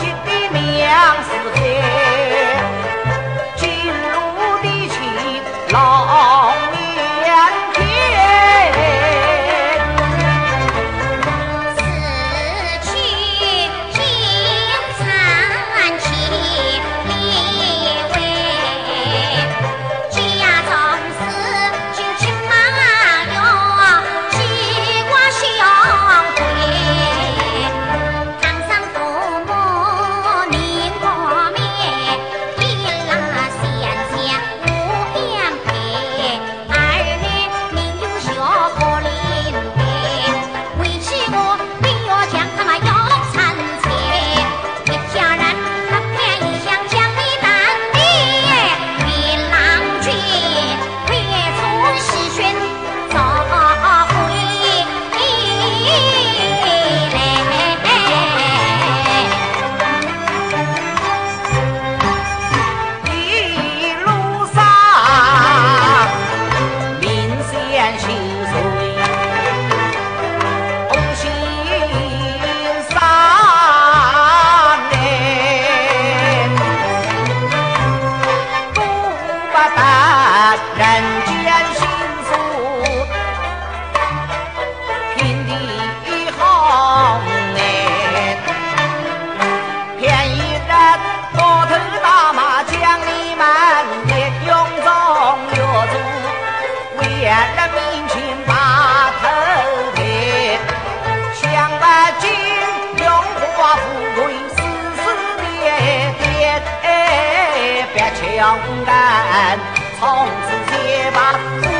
一别两世界。大人勇敢，从此结伴。